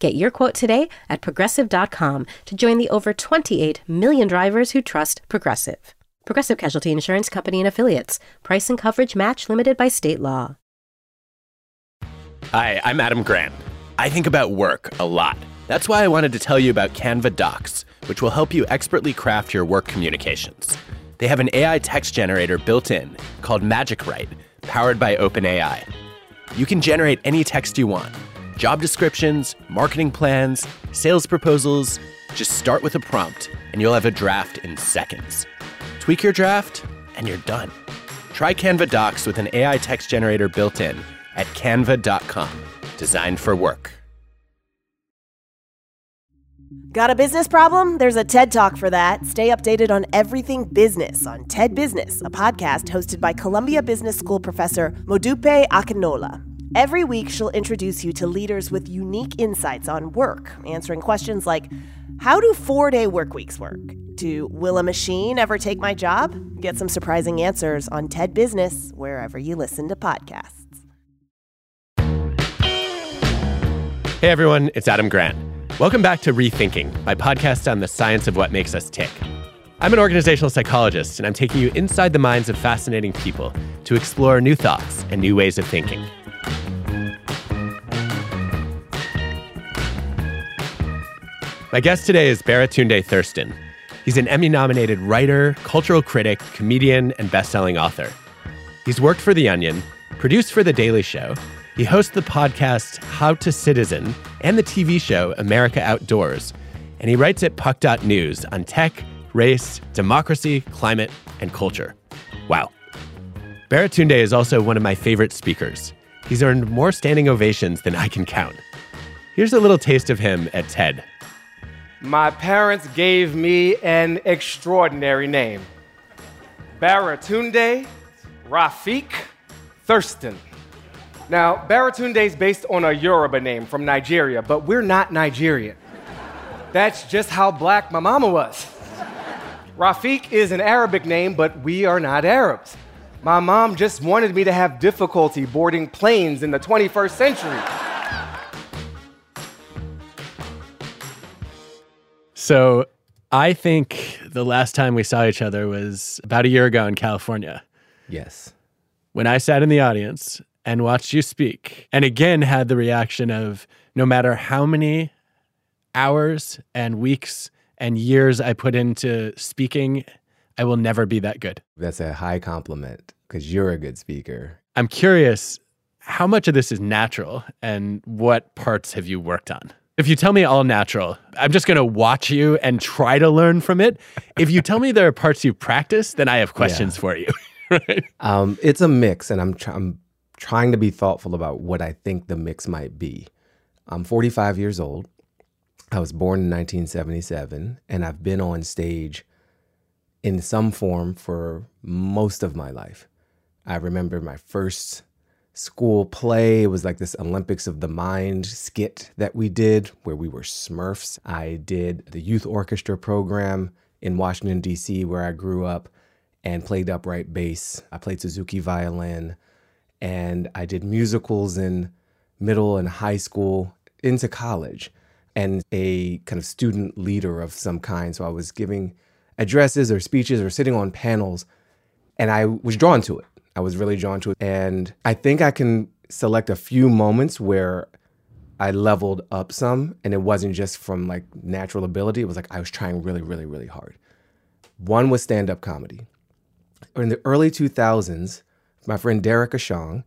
Get your quote today at progressive.com to join the over 28 million drivers who trust Progressive. Progressive Casualty Insurance Company and Affiliates. Price and coverage match limited by state law. Hi, I'm Adam Grant. I think about work a lot. That's why I wanted to tell you about Canva Docs, which will help you expertly craft your work communications. They have an AI text generator built in called Magic Write, powered by OpenAI. You can generate any text you want job descriptions, marketing plans, sales proposals. Just start with a prompt, and you'll have a draft in seconds. Tweak your draft, and you're done. Try Canva Docs with an AI text generator built in at canva.com. Designed for work. Got a business problem? There's a TED Talk for that. Stay updated on everything business on TED Business, a podcast hosted by Columbia Business School professor Modupe Akinola. Every week, she'll introduce you to leaders with unique insights on work, answering questions like How do four day work weeks work? To Will a machine ever take my job? Get some surprising answers on TED Business, wherever you listen to podcasts. Hey everyone, it's Adam Grant. Welcome back to Rethinking, my podcast on the science of what makes us tick. I'm an organizational psychologist, and I'm taking you inside the minds of fascinating people to explore new thoughts and new ways of thinking. My guest today is Baratunde Thurston. He's an Emmy nominated writer, cultural critic, comedian, and best selling author. He's worked for The Onion, produced for The Daily Show. He hosts the podcast How to Citizen and the TV show America Outdoors. And he writes at puck.news on tech, race, democracy, climate, and culture. Wow. Baratunde is also one of my favorite speakers. He's earned more standing ovations than I can count. Here's a little taste of him at TED. My parents gave me an extraordinary name Baratunde Rafiq Thurston. Now, Baratunde is based on a Yoruba name from Nigeria, but we're not Nigerian. That's just how black my mama was. Rafiq is an Arabic name, but we are not Arabs. My mom just wanted me to have difficulty boarding planes in the 21st century. So I think the last time we saw each other was about a year ago in California Yes. when I sat in the audience and watched you speak. And again, had the reaction of no matter how many hours and weeks and years I put into speaking, I will never be that good. That's a high compliment because you're a good speaker. I'm curious how much of this is natural and what parts have you worked on? If you tell me all natural, I'm just going to watch you and try to learn from it. If you tell me there are parts you practice, then I have questions for you. right? Um, it's a mix, and I'm, tr- I'm trying to be thoughtful about what I think the mix might be. I'm 45 years old. I was born in 1977, and I've been on stage in some form for most of my life. I remember my first school play. It was like this Olympics of the Mind skit that we did where we were Smurfs. I did the youth orchestra program in Washington, D.C., where I grew up and played upright bass. I played Suzuki violin and I did musicals in middle and high school into college and a kind of student leader of some kind. So I was giving addresses or speeches or sitting on panels and I was drawn to it. I was really drawn to it. And I think I can select a few moments where I leveled up some and it wasn't just from like natural ability. It was like I was trying really, really, really hard. One was stand up comedy. In the early 2000s, my friend Derek Ashong,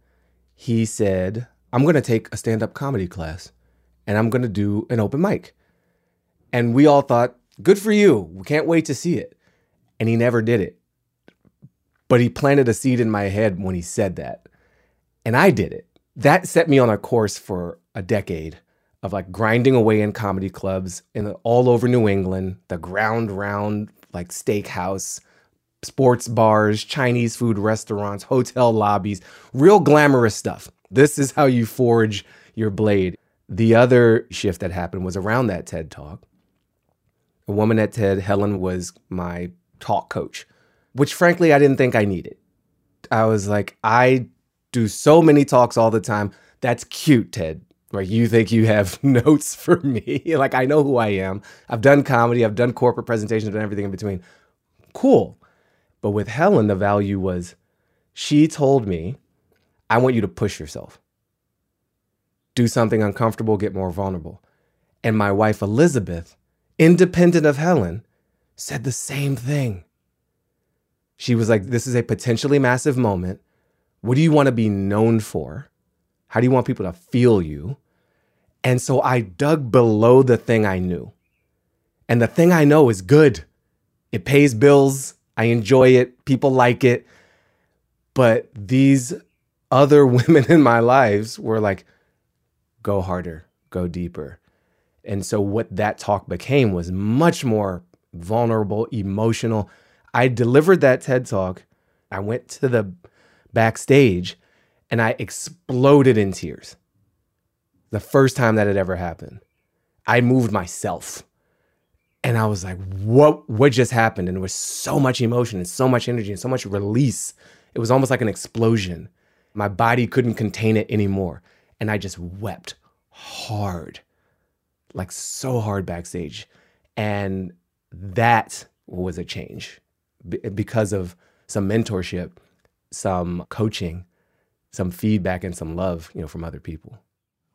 he said, I'm going to take a stand up comedy class and I'm going to do an open mic. And we all thought, good for you. We can't wait to see it. And he never did it. But he planted a seed in my head when he said that. And I did it. That set me on a course for a decade of like grinding away in comedy clubs in all over New England, the ground round like steakhouse, sports bars, Chinese food restaurants, hotel lobbies, real glamorous stuff. This is how you forge your blade. The other shift that happened was around that TED talk. A woman at TED, Helen, was my talk coach, which frankly I didn't think I needed. I was like, I do so many talks all the time. That's cute, Ted. Like you think you have notes for me. like I know who I am. I've done comedy, I've done corporate presentations, I've done everything in between. Cool. But with Helen, the value was she told me, I want you to push yourself. Do something uncomfortable, get more vulnerable. And my wife, Elizabeth, independent of Helen, said the same thing. She was like, This is a potentially massive moment. What do you want to be known for? How do you want people to feel you? And so I dug below the thing I knew. And the thing I know is good. It pays bills. I enjoy it. People like it. But these other women in my lives were like, go harder, go deeper. And so what that talk became was much more vulnerable, emotional. I delivered that TED talk. I went to the backstage and I exploded in tears. The first time that had ever happened. I moved myself. And I was like, what what just happened? And there was so much emotion and so much energy and so much release. It was almost like an explosion. My body couldn't contain it anymore. And I just wept hard. Like so hard backstage. And that was a change because of some mentorship, some coaching, some feedback, and some love, you know, from other people.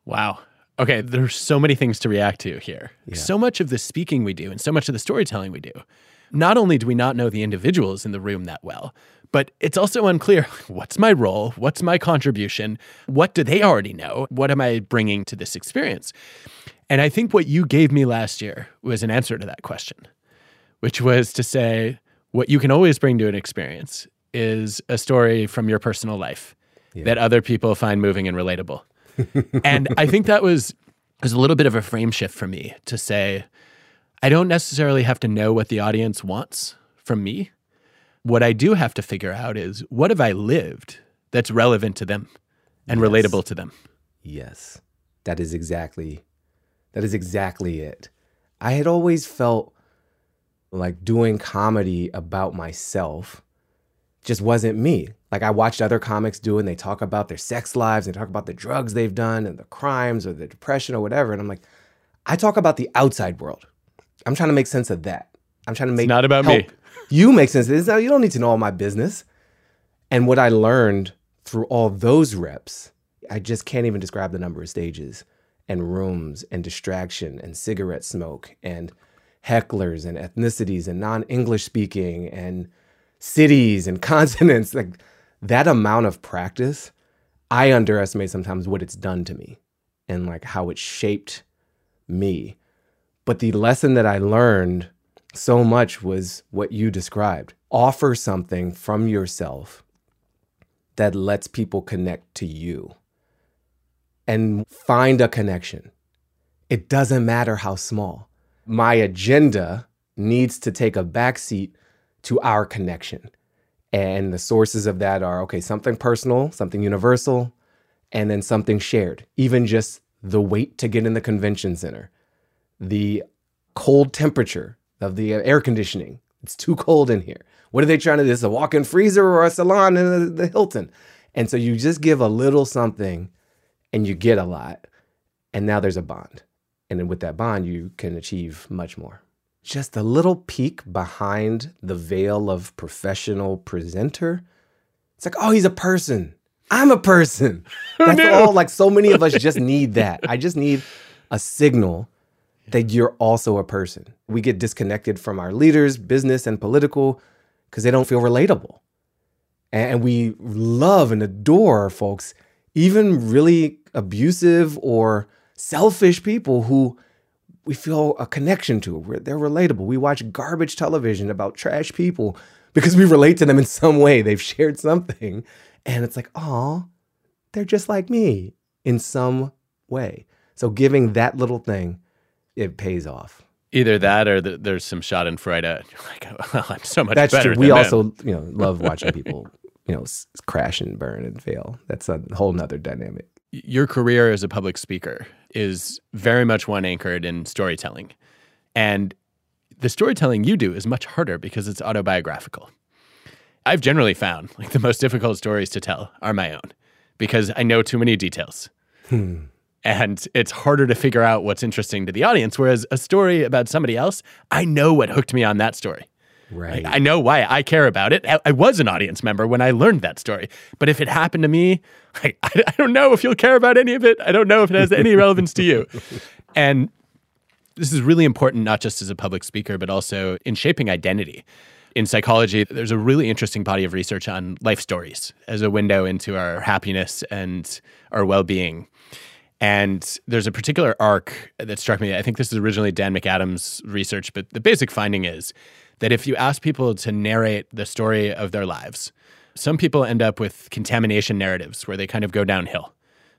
Wow. Okay, there's so many things to react to here. Yeah. So much of the speaking we do and so much of the storytelling we do. Not only do we not know the individuals in the room that well, but it's also unclear what's my role? What's my contribution? What do they already know? What am I bringing to this experience? And I think what you gave me last year was an answer to that question, which was to say, what you can always bring to an experience is a story from your personal life yeah. that other people find moving and relatable and I think that was was a little bit of a frame shift for me to say, I don't necessarily have to know what the audience wants from me. What I do have to figure out is what have I lived that's relevant to them and yes. relatable to them. Yes. That is exactly that is exactly it. I had always felt like doing comedy about myself just wasn't me. Like I watched other comics do and they talk about their sex lives and talk about the drugs they've done and the crimes or the depression or whatever. And I'm like, I talk about the outside world. I'm trying to make sense of that. I'm trying to make it's not about me. You make sense. It's not, you don't need to know all my business. And what I learned through all those reps, I just can't even describe the number of stages and rooms and distraction and cigarette smoke and hecklers and ethnicities and non-English speaking and cities and continents. Like that amount of practice, I underestimate sometimes what it's done to me and like how it shaped me. But the lesson that I learned so much was what you described. Offer something from yourself that lets people connect to you and find a connection. It doesn't matter how small. My agenda needs to take a backseat to our connection. And the sources of that are okay, something personal, something universal, and then something shared. Even just the wait to get in the convention center, the cold temperature of the air conditioning. It's too cold in here. What are they trying to do? This a walk in freezer or a salon in the Hilton? And so you just give a little something and you get a lot. And now there's a bond. And then with that bond, you can achieve much more just a little peek behind the veil of professional presenter. It's like, oh, he's a person. I'm a person. That's all. Like so many of us just need that. I just need a signal that you're also a person. We get disconnected from our leaders, business and political, because they don't feel relatable. And we love and adore folks, even really abusive or selfish people who we feel a connection to. They're relatable. We watch garbage television about trash people because we relate to them in some way. They've shared something. And it's like, oh, they're just like me in some way. So giving that little thing, it pays off. Either that or the, there's some Schadenfreude. You're like, well, I'm so much That's better. true. We also, them. you know, love watching people, you know, s- crash and burn and fail. That's a whole nother dynamic. your career as a public speaker is very much one anchored in storytelling. And the storytelling you do is much harder because it's autobiographical. I've generally found like the most difficult stories to tell are my own because I know too many details. Hmm. And it's harder to figure out what's interesting to the audience. Whereas a story about somebody else, I know what hooked me on that story. Right. I know why I care about it. I, I was an audience member when I learned that story. But if it happened to me, I, I, I don't know if you'll care about any of it. I don't know if it has any relevance to you. And this is really important, not just as a public speaker, but also in shaping identity. In psychology, there's a really interesting body of research on life stories as a window into our happiness and our well being. And there's a particular arc that struck me. I think this is originally Dan McAdams' research, but the basic finding is that if you ask people to narrate the story of their lives, some people end up with contamination narratives where they kind of go downhill.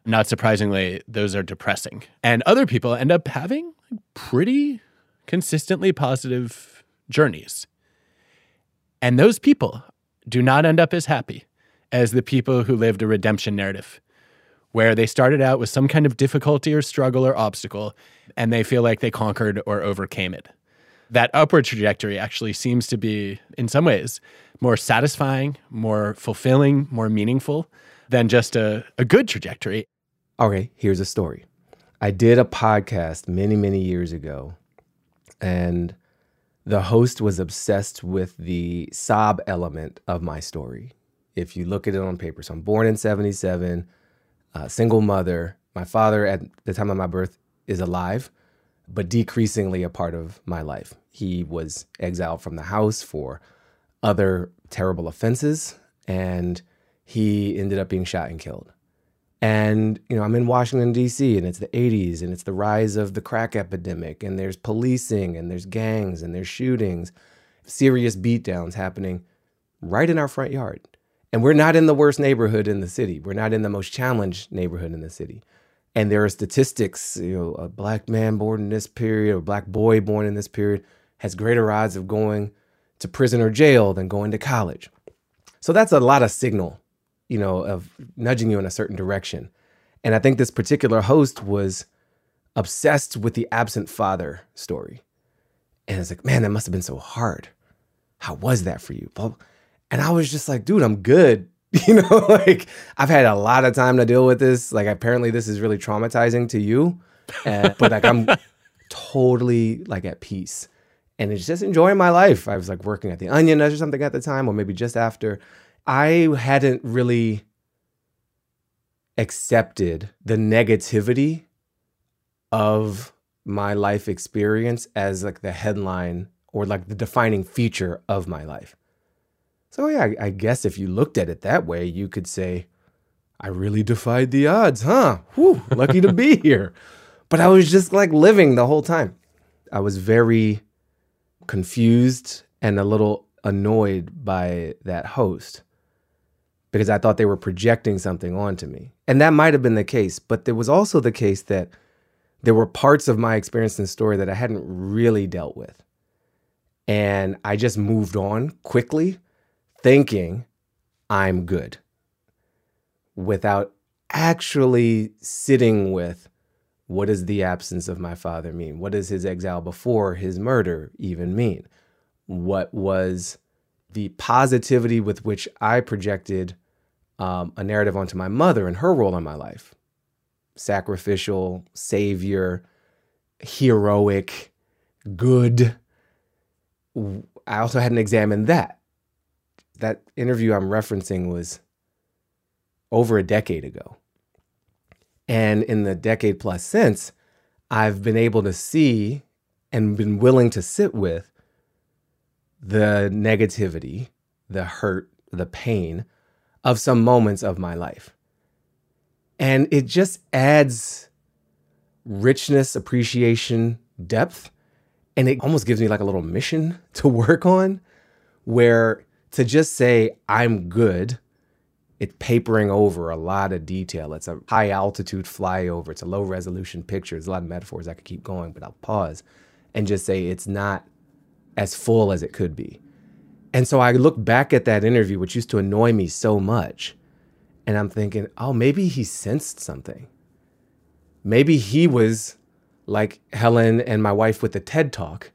Not surprisingly, those are depressing. And other people end up having pretty consistently positive journeys. And those people do not end up as happy as the people who lived a redemption narrative, where they started out with some kind of difficulty or struggle or obstacle, and they feel like they conquered or overcame it. That upward trajectory actually seems to be, in some ways, more satisfying, more fulfilling, more meaningful than just a, a good trajectory. Okay, here's a story. I did a podcast many, many years ago, and the host was obsessed with the sob element of my story. If you look at it on paper, so I'm born in 77, uh, single mother. My father, at the time of my birth, is alive, but decreasingly a part of my life. He was exiled from the house for other terrible offenses, and he ended up being shot and killed. And, you know, I'm in Washington, D.C., and it's the 80s, and it's the rise of the crack epidemic, and there's policing, and there's gangs, and there's shootings, serious beatdowns happening right in our front yard. And we're not in the worst neighborhood in the city. We're not in the most challenged neighborhood in the city. And there are statistics, you know, a black man born in this period, a black boy born in this period has greater odds of going to prison or jail than going to college. So that's a lot of signal you know, of nudging you in a certain direction. And I think this particular host was obsessed with the absent father story. And it's like, man, that must have been so hard. How was that for you? And I was just like, dude, I'm good. You know, like I've had a lot of time to deal with this. Like apparently this is really traumatizing to you. And, but like I'm totally like at peace. And it's just enjoying my life. I was like working at the Onion or something at the time, or maybe just after. I hadn't really accepted the negativity of my life experience as like the headline or like the defining feature of my life. So yeah, I, I guess if you looked at it that way, you could say, I really defied the odds, huh? Whew, lucky to be here. But I was just like living the whole time. I was very confused and a little annoyed by that host because I thought they were projecting something onto me. And that might have been the case, but there was also the case that there were parts of my experience and story that I hadn't really dealt with. And I just moved on quickly, thinking I'm good without actually sitting with what does the absence of my father mean? What does his exile before his murder even mean? What was the positivity with which I projected um, a narrative onto my mother and her role in my life sacrificial, savior, heroic, good. I also hadn't examined that. That interview I'm referencing was over a decade ago. And in the decade plus since, I've been able to see and been willing to sit with the negativity, the hurt, the pain of some moments of my life. And it just adds richness, appreciation, depth. And it almost gives me like a little mission to work on where to just say, I'm good it's papering over a lot of detail. It's a high altitude flyover. It's a low resolution picture. There's a lot of metaphors I could keep going, but I'll pause and just say it's not as full as it could be. And so I look back at that interview, which used to annoy me so much, and I'm thinking, oh, maybe he sensed something. Maybe he was like Helen and my wife with the TED Talk,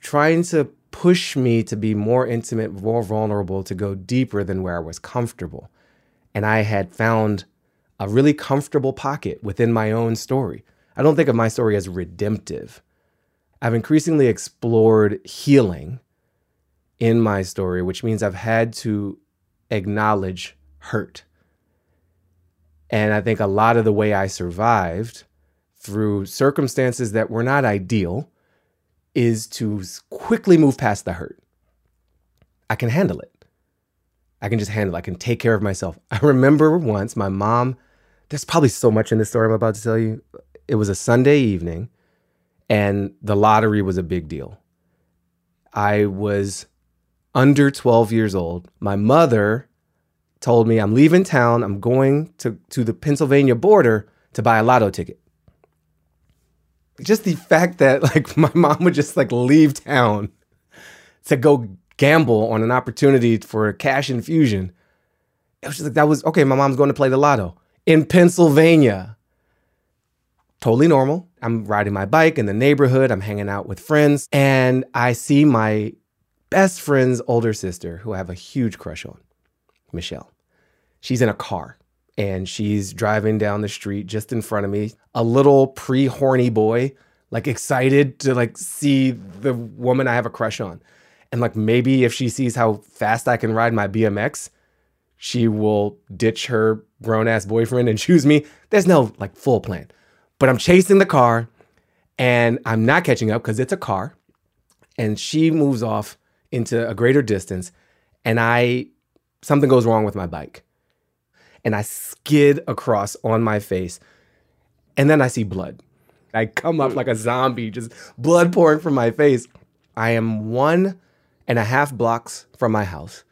trying to push me to be more intimate, more vulnerable, to go deeper than where I was comfortable. And I had found a really comfortable pocket within my own story. I don't think of my story as redemptive. I've increasingly explored healing in my story, which means I've had to acknowledge hurt. And I think a lot of the way I survived through circumstances that were not ideal is to quickly move past the hurt. I can handle it. I can just handle it. I can take care of myself. I remember once my mom, there's probably so much in this story I'm about to tell you. It was a Sunday evening and the lottery was a big deal. I was under 12 years old. My mother told me I'm leaving town. I'm going to, to the Pennsylvania border to buy a lotto ticket. Just the fact that like my mom would just like leave town to go gamble on an opportunity for a cash infusion. It was just like that was okay. My mom's going to play the lotto in Pennsylvania. Totally normal. I'm riding my bike in the neighborhood. I'm hanging out with friends, and I see my best friend's older sister, who I have a huge crush on. Michelle. She's in a car and she's driving down the street just in front of me. A little pre horny boy, like excited to like see the woman I have a crush on. And like maybe if she sees how fast I can ride my BMX, she will ditch her grown ass boyfriend and choose me. There's no like full plan. But I'm chasing the car and I'm not catching up because it's a car. And she moves off into a greater distance. And I something goes wrong with my bike. And I skid across on my face. And then I see blood. I come up like a zombie, just blood pouring from my face. I am one and a half blocks from my house.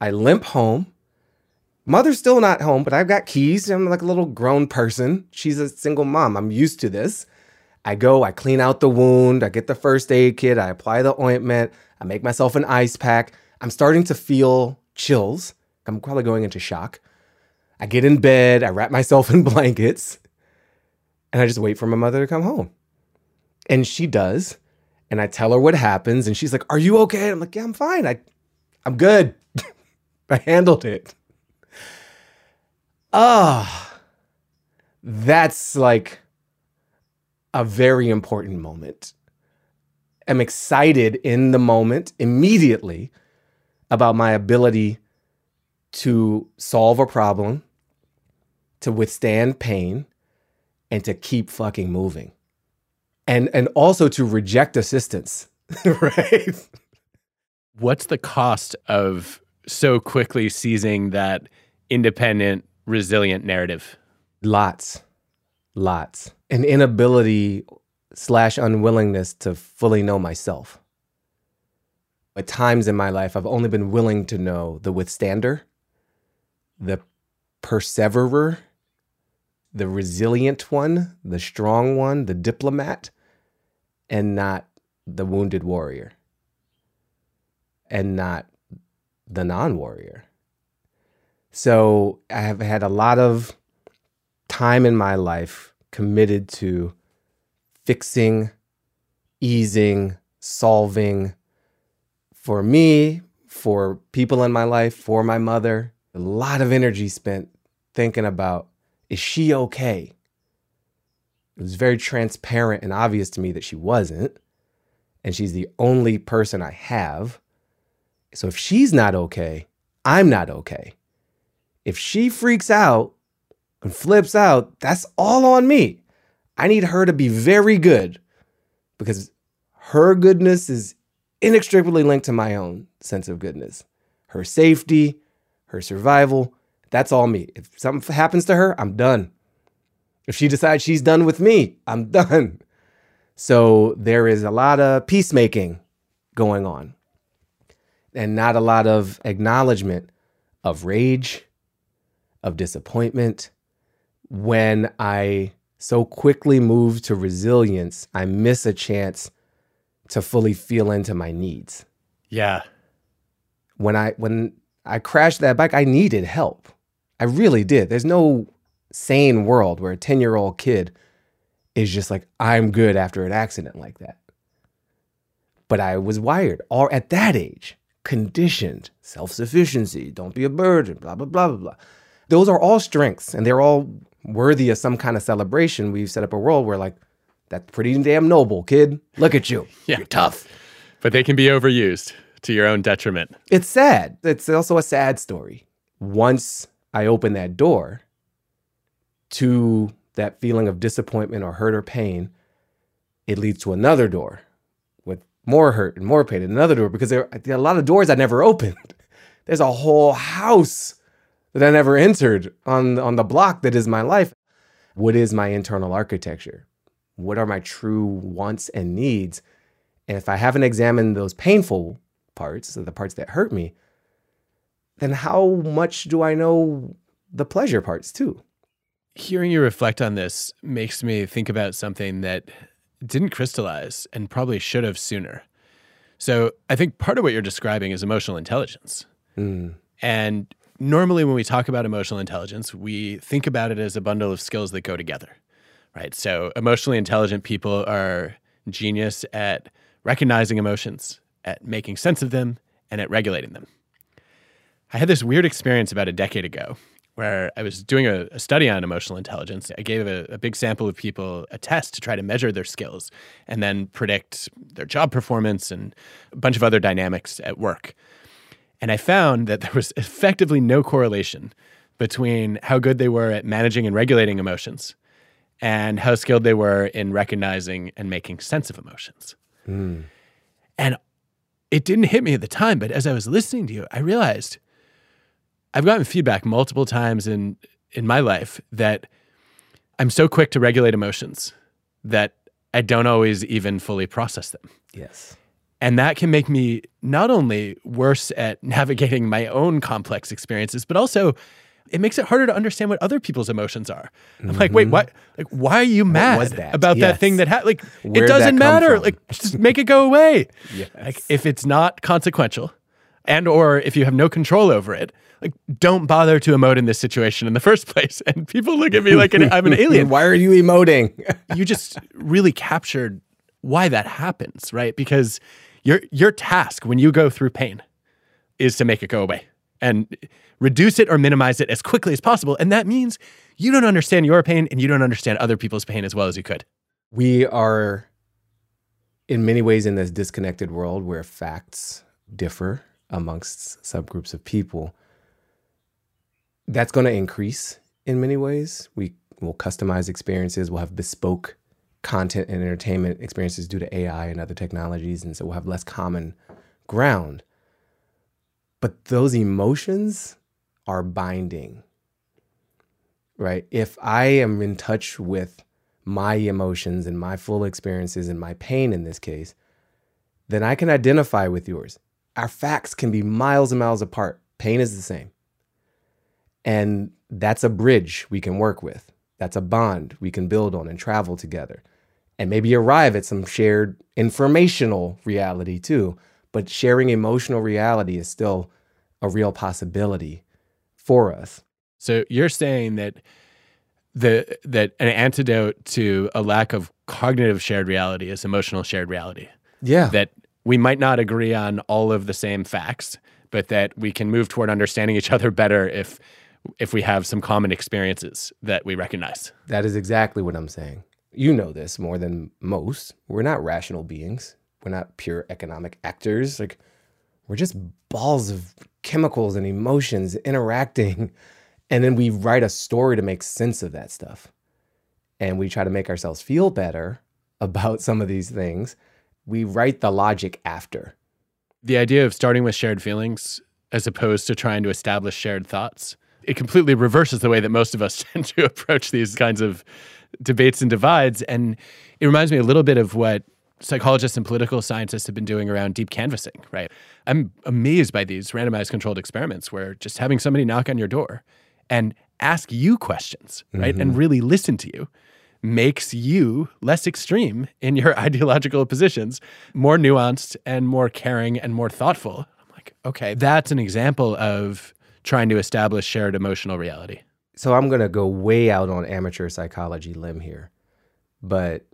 I limp home. Mother's still not home, but I've got keys. I'm like a little grown person. She's a single mom. I'm used to this. I go, I clean out the wound, I get the first aid kit, I apply the ointment, I make myself an ice pack. I'm starting to feel chills. I'm probably going into shock. I get in bed, I wrap myself in blankets, and I just wait for my mother to come home. And she does. And I tell her what happens, and she's like, Are you okay? I'm like, Yeah, I'm fine. I, I'm good. I handled it. Ah, oh, that's like a very important moment. I'm excited in the moment immediately about my ability to solve a problem, to withstand pain, and to keep fucking moving. And and also to reject assistance, right? What's the cost of so quickly seizing that independent, resilient narrative? Lots. Lots. An inability slash unwillingness to fully know myself. At times in my life, I've only been willing to know the withstander, the perseverer, the resilient one, the strong one, the diplomat, and not the wounded warrior, and not the non warrior. So I have had a lot of time in my life committed to fixing, easing, solving for me, for people in my life, for my mother. A lot of energy spent thinking about is she okay? It was very transparent and obvious to me that she wasn't. And she's the only person I have. So if she's not okay, I'm not okay. If she freaks out and flips out, that's all on me. I need her to be very good because her goodness is inextricably linked to my own sense of goodness. Her safety, her survival, that's all me. If something happens to her, I'm done. If she decides she's done with me, I'm done. So there is a lot of peacemaking going on and not a lot of acknowledgement of rage, of disappointment. When I so quickly move to resilience, I miss a chance to fully feel into my needs. Yeah. When I when I crashed that bike, I needed help. I really did. There's no sane world where a 10-year-old kid is just like, I'm good after an accident like that. But I was wired or at that age, conditioned, self-sufficiency, don't be a burden, blah, blah, blah, blah, blah. Those are all strengths and they're all worthy of some kind of celebration. We've set up a world where like, that's pretty damn noble, kid. Look at you. Yeah. You're tough. But they can be overused to your own detriment. It's sad. It's also a sad story. Once I open that door to that feeling of disappointment or hurt or pain, it leads to another door with more hurt and more pain, and another door because there, are a lot of doors I never opened. There's a whole house that I never entered on, on the block that is my life. What is my internal architecture? What are my true wants and needs? And if I haven't examined those painful parts, the parts that hurt me, then how much do I know the pleasure parts too? Hearing you reflect on this makes me think about something that didn't crystallize and probably should have sooner. So I think part of what you're describing is emotional intelligence. Mm. And normally when we talk about emotional intelligence, we think about it as a bundle of skills that go together, right? So emotionally intelligent people are genius at recognizing emotions, at making sense of them, and at regulating them. I had this weird experience about a decade ago where I was doing a, a study on emotional intelligence. I gave a, a, big sample of people a test to try to measure their skills and then predict their job performance and a bunch of other dynamics at work. And I found that there was effectively no correlation between how good they were at managing and regulating emotions and how skilled they were in recognizing and making sense of emotions. Mm. And it didn't hit me at the time, but as I was listening to you, I realized I've gotten feedback multiple times in in my life that I'm so quick to regulate emotions that I don't always even fully process them. Yes. And that can make me not only worse at navigating my own complex experiences, but also it makes it harder to understand what other people's emotions are. I'm mm-hmm. like, wait, what? Like, why are you mad that? about yes. that thing that happened? Like, Where'd it doesn't matter. Like, just make it go away. yes. Like, if it's not consequential, and or if you have no control over it, like, don't bother to emote in this situation in the first place. And people look at me like an, I'm an alien. why are you emoting? you just really captured why that happens, right? Because your your task when you go through pain is to make it go away and reduce it or minimize it as quickly as possible. And that means you don't understand your pain and you don't understand other people's pain as well as you could. We are, in many ways, in this disconnected world where facts differ amongst subgroups of people. That's going to increase in many ways. We will customize experiences, we'll have bespoke content and entertainment experiences due to AI and other technologies. And so we'll have less common ground. But those emotions are binding, right? If I am in touch with my emotions and my full experiences and my pain in this case, then I can identify with yours. Our facts can be miles and miles apart. Pain is the same. And that's a bridge we can work with. That's a bond we can build on and travel together and maybe arrive at some shared informational reality too. But sharing emotional reality is still a real possibility for us. So you're saying that the that an antidote to a lack of cognitive shared reality is emotional shared reality. Yeah. That we might not agree on all of the same facts, but that we can move toward understanding each other better if if we have some common experiences that we recognize. That is exactly what I'm saying you know this more than most. We're not rational beings. We're not pure economic actors. Like we're just balls of chemicals and emotions interacting. And then we write a story to make sense of that stuff. And we try to make ourselves feel better about some of these things. We write the logic after. The idea of starting with shared feelings as opposed to trying to establish shared thoughts, it completely reverses the way that most of us tend to approach these kinds of debates and divides. And it reminds me a little bit of what psychologists and political scientists have been doing around deep canvassing, right? I'm amazed by these randomized controlled experiments where just having somebody knock on your door and ask you questions, right? And mm-hmm. really listen to you makes you less extreme in your ideological positions, more nuanced and more caring and more thoughtful. I'm like, okay, that's an example of trying to establish shared emotional reality. So I'm going to go way out on amateur psychology limb here, but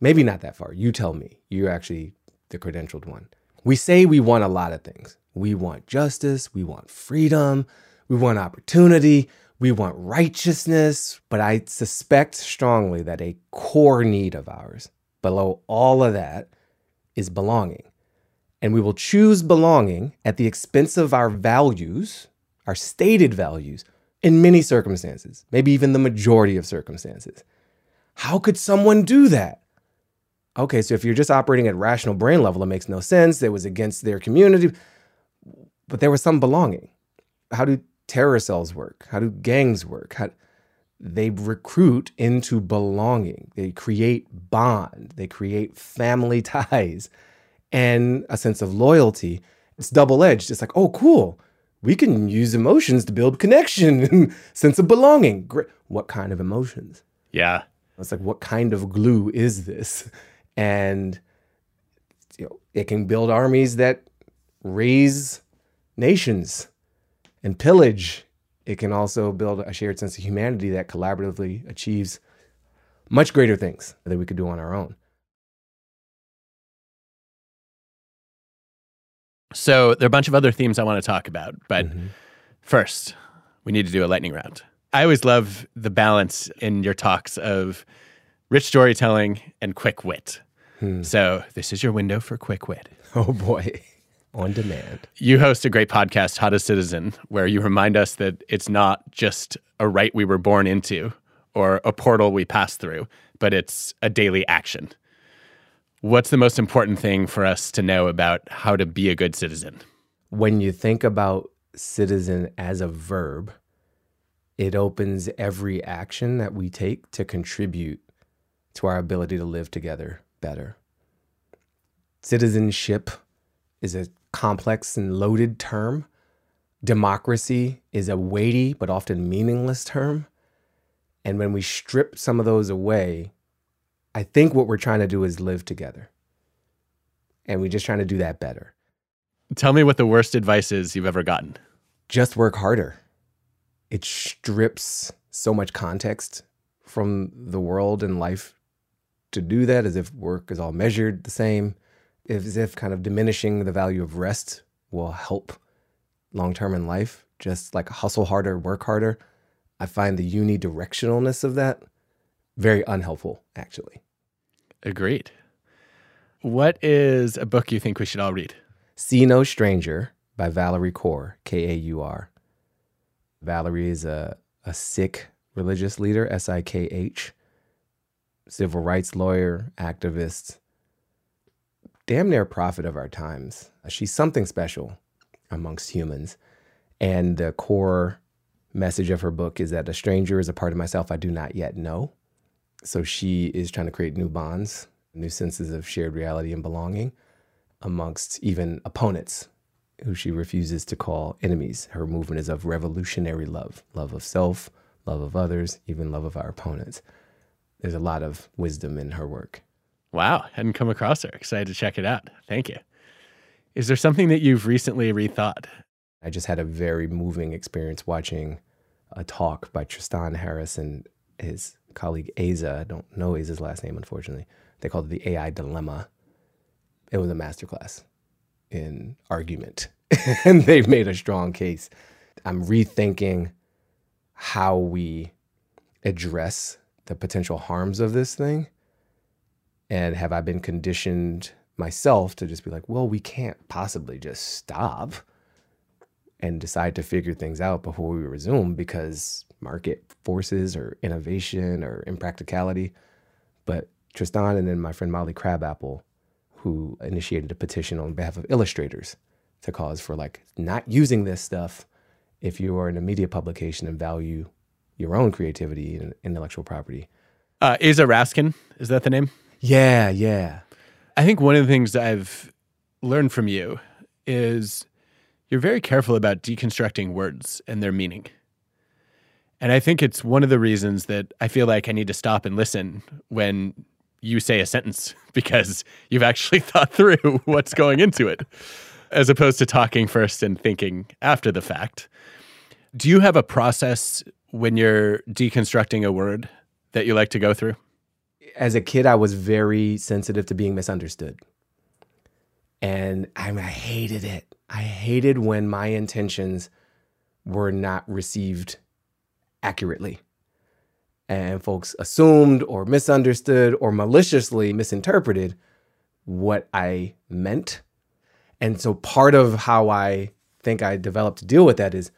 maybe not that far. You tell me. You're actually the credentialed one. We say we want a lot of things. We want justice, we want freedom, we want opportunity, we want righteousness, but I suspect strongly that a core need of ours below all of that is belonging. And we will choose belonging at the expense of our values, our stated values, in many circumstances, maybe even the majority of circumstances. How could someone do that? Okay, so if you're just operating at rational brain level, it makes no sense. It was against their community, but there was some belonging. How do terror cells work? How do gangs work? How, they recruit into belonging. They create bond. They create family ties and a sense of loyalty. It's double edged. It's like, oh, cool. We can use emotions to build connection and sense of belonging. Great. What kind of emotions? Yeah. It's like, what kind of glue is this? And you know, it can build armies that raise nations and pillage. It can also build a shared sense of humanity that collaboratively achieves much greater things that we could do on our own. So there are a bunch of other themes I want to talk about, but mm-hmm. first, we need to do a lightning round. I always love the balance in your talks of rich storytelling and quick wit. Hmm. So this is your window for quick wit. Oh boy, on demand. You host a great podcast, How to Citizen, where you remind us that it's not just a right we were born into or a portal we pass through, but it's a daily action. What's the most important thing for us to know about how to be a good citizen? When you think about citizen as a verb, it opens every action that we take to contribute to our ability to live together better. Citizenship is a complex and loaded term. Democracy is a weighty but often meaningless term. And when we strip some of those away, I think what we're trying to do is live together. And we're just trying to do that better. Tell me what the worst advice is you've ever gotten. Just work harder. It strips so much context from the world and life to do that as if work is all measured the same, as if kind of diminishing the value of rest will help long term in life. Just like hustle harder, work harder. I find the unidirectionalness of that very unhelpful, actually. Agreed. What is a book you think we should all read? See No Stranger by Valerie Kaur, K A U R. Valerie is a, a Sikh religious leader, S I K H, civil rights lawyer, activist, damn near prophet of our times. She's something special amongst humans. And the core message of her book is that a stranger is a part of myself I do not yet know. So she is trying to create new bonds, new senses of shared reality and belonging amongst even opponents who she refuses to call enemies. Her movement is of revolutionary love love of self, love of others, even love of our opponents. There's a lot of wisdom in her work. Wow, hadn't come across her. Excited to check it out. Thank you. Is there something that you've recently rethought? I just had a very moving experience watching a talk by Tristan Harris and his colleague Aza. I don't know Aza's last name, unfortunately. They called it the AI dilemma. It was a masterclass in argument, and they've made a strong case. I'm rethinking how we address the potential harms of this thing. And have I been conditioned myself to just be like, well, we can't possibly just stop and decide to figure things out before we resume because market forces or innovation or impracticality. But Tristan and then my friend Molly Crabapple, who initiated a petition on behalf of illustrators to cause for like not using this stuff if you are in a media publication and value your own creativity and intellectual property. Uh, Raskin, is that the name? Yeah, yeah. I think one of the things I've learned from you is you're very careful about deconstructing words and their meaning. And I think it's one of the reasons that I feel like I need to stop and listen when you say a sentence because you've actually thought through what's going into it, as opposed to talking first and thinking after the fact. Do you have a process when you're deconstructing a word that you like to go through? As a kid, I was very sensitive to being misunderstood. And I, I hated it. I hated when my intentions were not received accurately. And folks assumed or misunderstood or maliciously misinterpreted what I meant. And so part of how I think I developed to deal with that is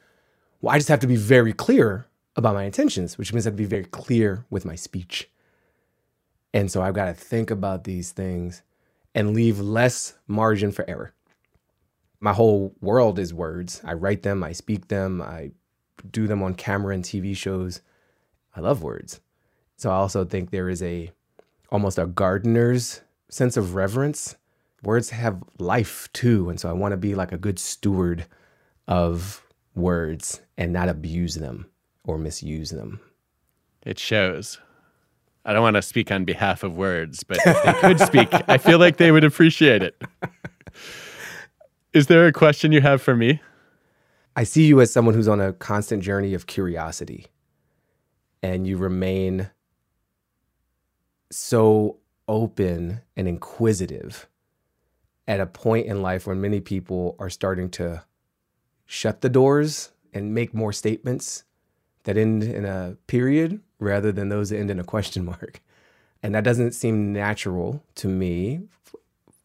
well, I just have to be very clear about my intentions, which means I have to be very clear with my speech. And so I've got to think about these things and leave less margin for error. My whole world is words. I write them, I speak them, I do them on camera and TV shows. I love words. So I also think there is a almost a gardener's sense of reverence. Words have life too, and so I want to be like a good steward of words and not abuse them or misuse them. It shows. I don't want to speak on behalf of words, but if they could speak, I feel like they would appreciate it. Is there a question you have for me? I see you as someone who's on a constant journey of curiosity and you remain so open and inquisitive at a point in life when many people are starting to shut the doors and make more statements that end in a period rather than those that end in a question mark. And that doesn't seem natural to me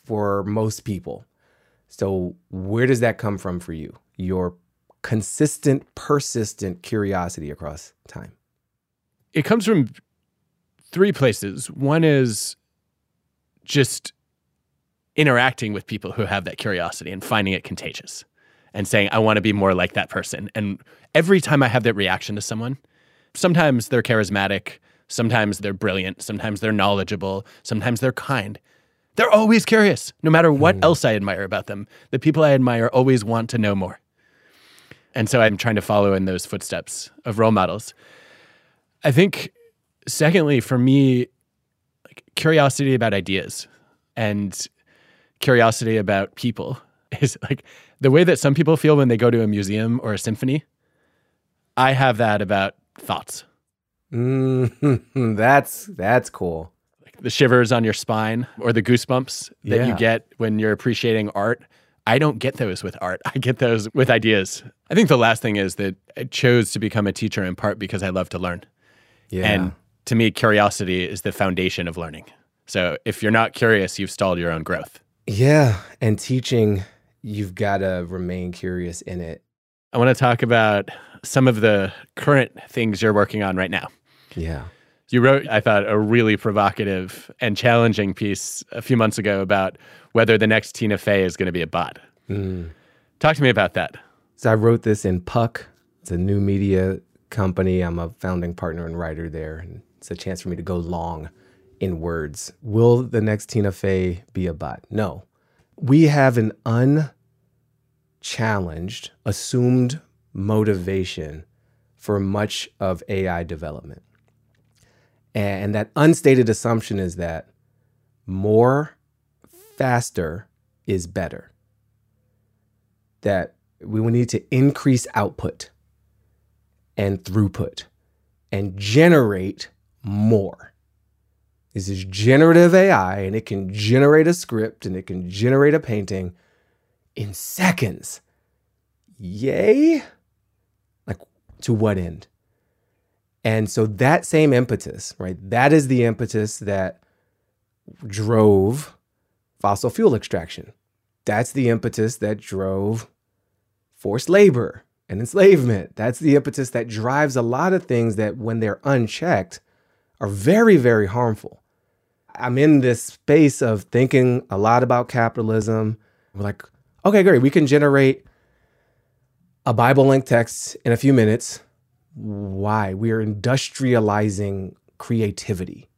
for most people. So, where does that come from for you? Your consistent, persistent curiosity across time? It comes from three places. One is just interacting with people who have that curiosity and finding it contagious and saying, I want to be more like that person. And every time I have that reaction to someone, sometimes they're charismatic, sometimes they're brilliant, sometimes they're knowledgeable, sometimes they're kind. They're always curious, no matter what mm. else I admire about them. The people I admire always want to know more. And so I'm trying to follow in those footsteps of role models. I think, secondly, for me, like curiosity about ideas and curiosity about people is like the way that some people feel when they go to a museum or a symphony. I have that about thoughts. Mm, that's that's cool. Like the shivers on your spine or the goosebumps that yeah. you get when you're appreciating art. I don't get those with art. I get those with ideas. I think the last thing is that I chose to become a teacher in part because I love to learn. Yeah. And to me, curiosity is the foundation of learning. So if you're not curious, you've stalled your own growth. Yeah. And teaching, you've got to remain curious in it. I want to talk about some of the current things you're working on right now. Yeah. You wrote, I thought, a really provocative and challenging piece a few months ago about whether the next Tina Fey is going to be a bot. Mm. Talk to me about that. So I wrote this in Puck. It's a new media company. I'm a founding partner and writer there. And it's a chance for me to go long in words. Will the next Tina Fey be a bot? No. We have an unchallenged, assumed motivation for much of AI development. And that unstated assumption is that more, faster is better. That we will need to increase output and throughput and generate more. This is generative AI, and it can generate a script and it can generate a painting in seconds. Yay? To what end? And so that same impetus, right? That is the impetus that drove fossil fuel extraction. That's the impetus that drove forced labor and enslavement. That's the impetus that drives a lot of things that, when they're unchecked, are very, very harmful. I'm in this space of thinking a lot about capitalism. We're like, okay, great, we can generate a Bible length text in a few minutes why? We are industrializing creativity.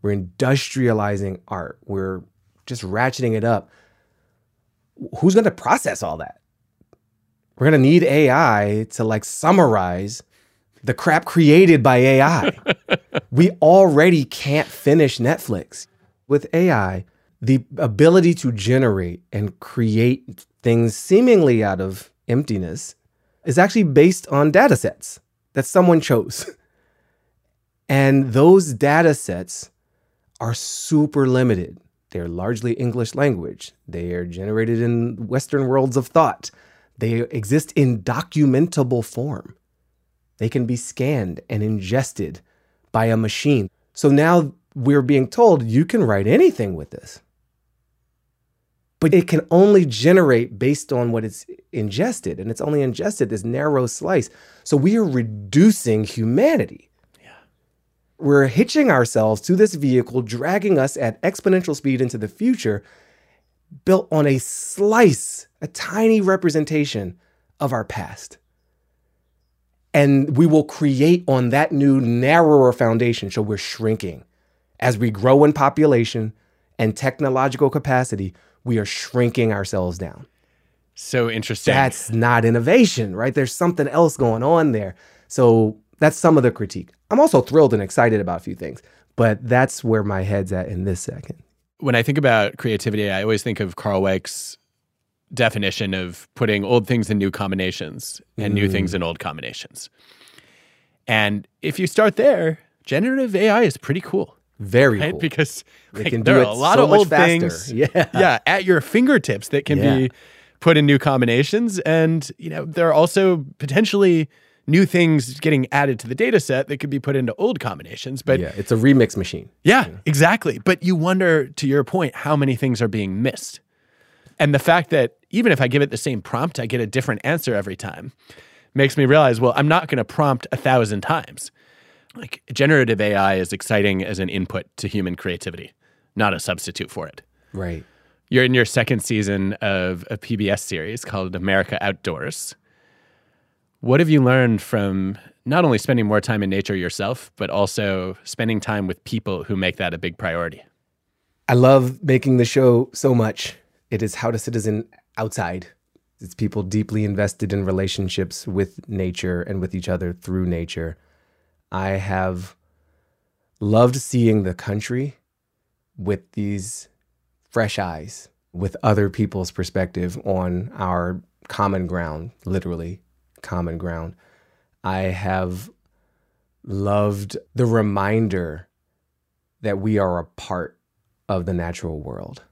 We're industrializing art. We're just ratcheting it up. Who's going to process all that? We're going to need AI to like summarize the crap created by AI. we already can't finish Netflix. With AI, the ability to generate and create things seemingly out of emptiness is actually based on data sets that someone chose. And those data sets are super limited. They're largely English language. They are generated in Western worlds of thought. They exist in documentable form. They can be scanned and ingested by a machine. So now we're being told you can write anything with this. But it can only generate based on what it's ingested, and it's only ingested this narrow slice. So we are reducing humanity. Yeah. We're hitching ourselves to this vehicle, dragging us at exponential speed into the future, built on a slice, a tiny representation of our past. And we will create on that new, narrower foundation. So we're shrinking. As we grow in population and technological capacity, we are shrinking ourselves down. So interesting. That's not innovation, right? There's something else going on there. So that's some of the critique. I'm also thrilled and excited about a few things, but that's where my head's at in this second. When I think about creativity, I always think of Karl Weick's definition of putting old things in new combinations and mm. new things in old combinations. And if you start there, generative AI is pretty cool. Very right? cool. Because like, there are a lot so of old faster. things yeah. yeah, at your fingertips that can yeah. be put in new combinations. And, you know, there are also potentially new things getting added to the data set that could be put into old combinations. But yeah, it's a remix machine. Yeah, yeah, exactly. But you wonder, to your point, how many things are being missed. And the fact that even if I give it the same prompt, I get a different answer every time makes me realize, well, I'm not going to prompt a thousand times like generative AI is exciting as an input to human creativity, not a substitute for it. Right. You're in your second season of a PBS series called America Outdoors. What have you learned from not only spending more time in nature yourself, but also spending time with people who make that a big priority? I love making the show so much. It is how to citizen outside. It's people deeply invested in relationships with nature and with each other through nature. I have loved seeing the country with these fresh eyes, with other people's perspective on our common ground, literally common ground. I have loved the reminder that we are a part of the natural world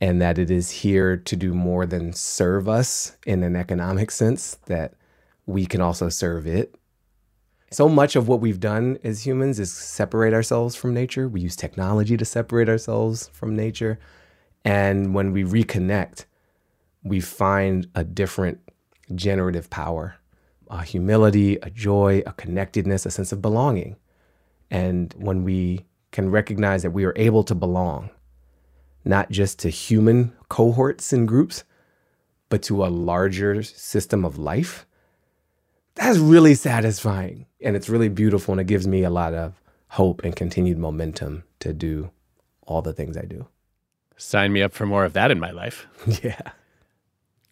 and that it is here to do more than serve us in an economic sense, that we can also serve it so much of what we've done as humans is separate ourselves from nature. We use technology to separate ourselves from nature. And when we reconnect, we find a different generative power, a humility, a joy, a connectedness, a sense of belonging. And when we can recognize that we are able to belong, not just to human cohorts and groups, but to a larger system of life, that's really satisfying and it's really beautiful and it gives me a lot of hope and continued momentum to do all the things I do. Sign me up for more of that in my life. Yeah.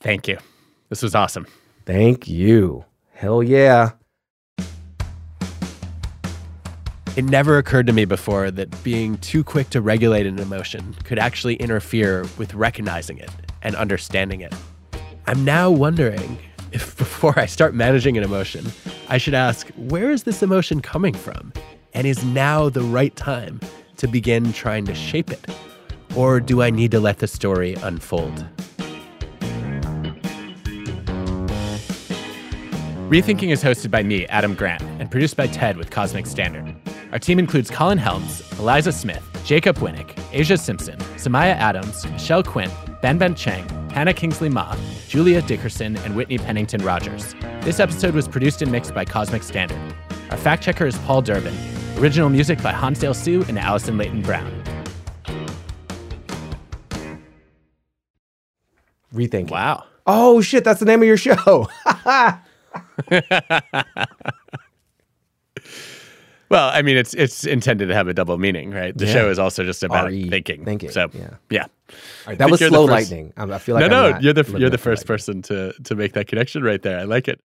Thank you. This was awesome. Thank you. Hell yeah. It never occurred to me before that being too quick to regulate an emotion could actually interfere with recognizing it and understanding it. I'm now wondering if before I start managing an emotion, I should ask, where is this emotion coming from? And is now the right time to begin trying to shape it? Or do I need to let the story unfold? Rethinking is hosted by me, Adam Grant, and produced by TED with Cosmic Standard. Our team includes Colin Helms, Eliza Smith, Jacob Winik, Aja Simpson, Samiah Adams, Michelle Quinn, Ben Ben Chang, Hannah Kingsley Ma, Julia Dickerson, and Whitney Pennington Rodgers. This episode was produced and mixed by Cosmic Standard. Our fact checker is Paul Durbin. Original music by Hansdale Hsu and Allison Layton Brown. Rethink. Wow. Oh shit, that's the name of your show. Well, I mean, it's it's intended to have a double meaning, right? The yeah. show is also just about R-E, thinking. Thinking. So yeah, yeah. Right, that was slow lightning. I feel like no, I'm no. You're the you're the first person to to make that connection right there. I like it.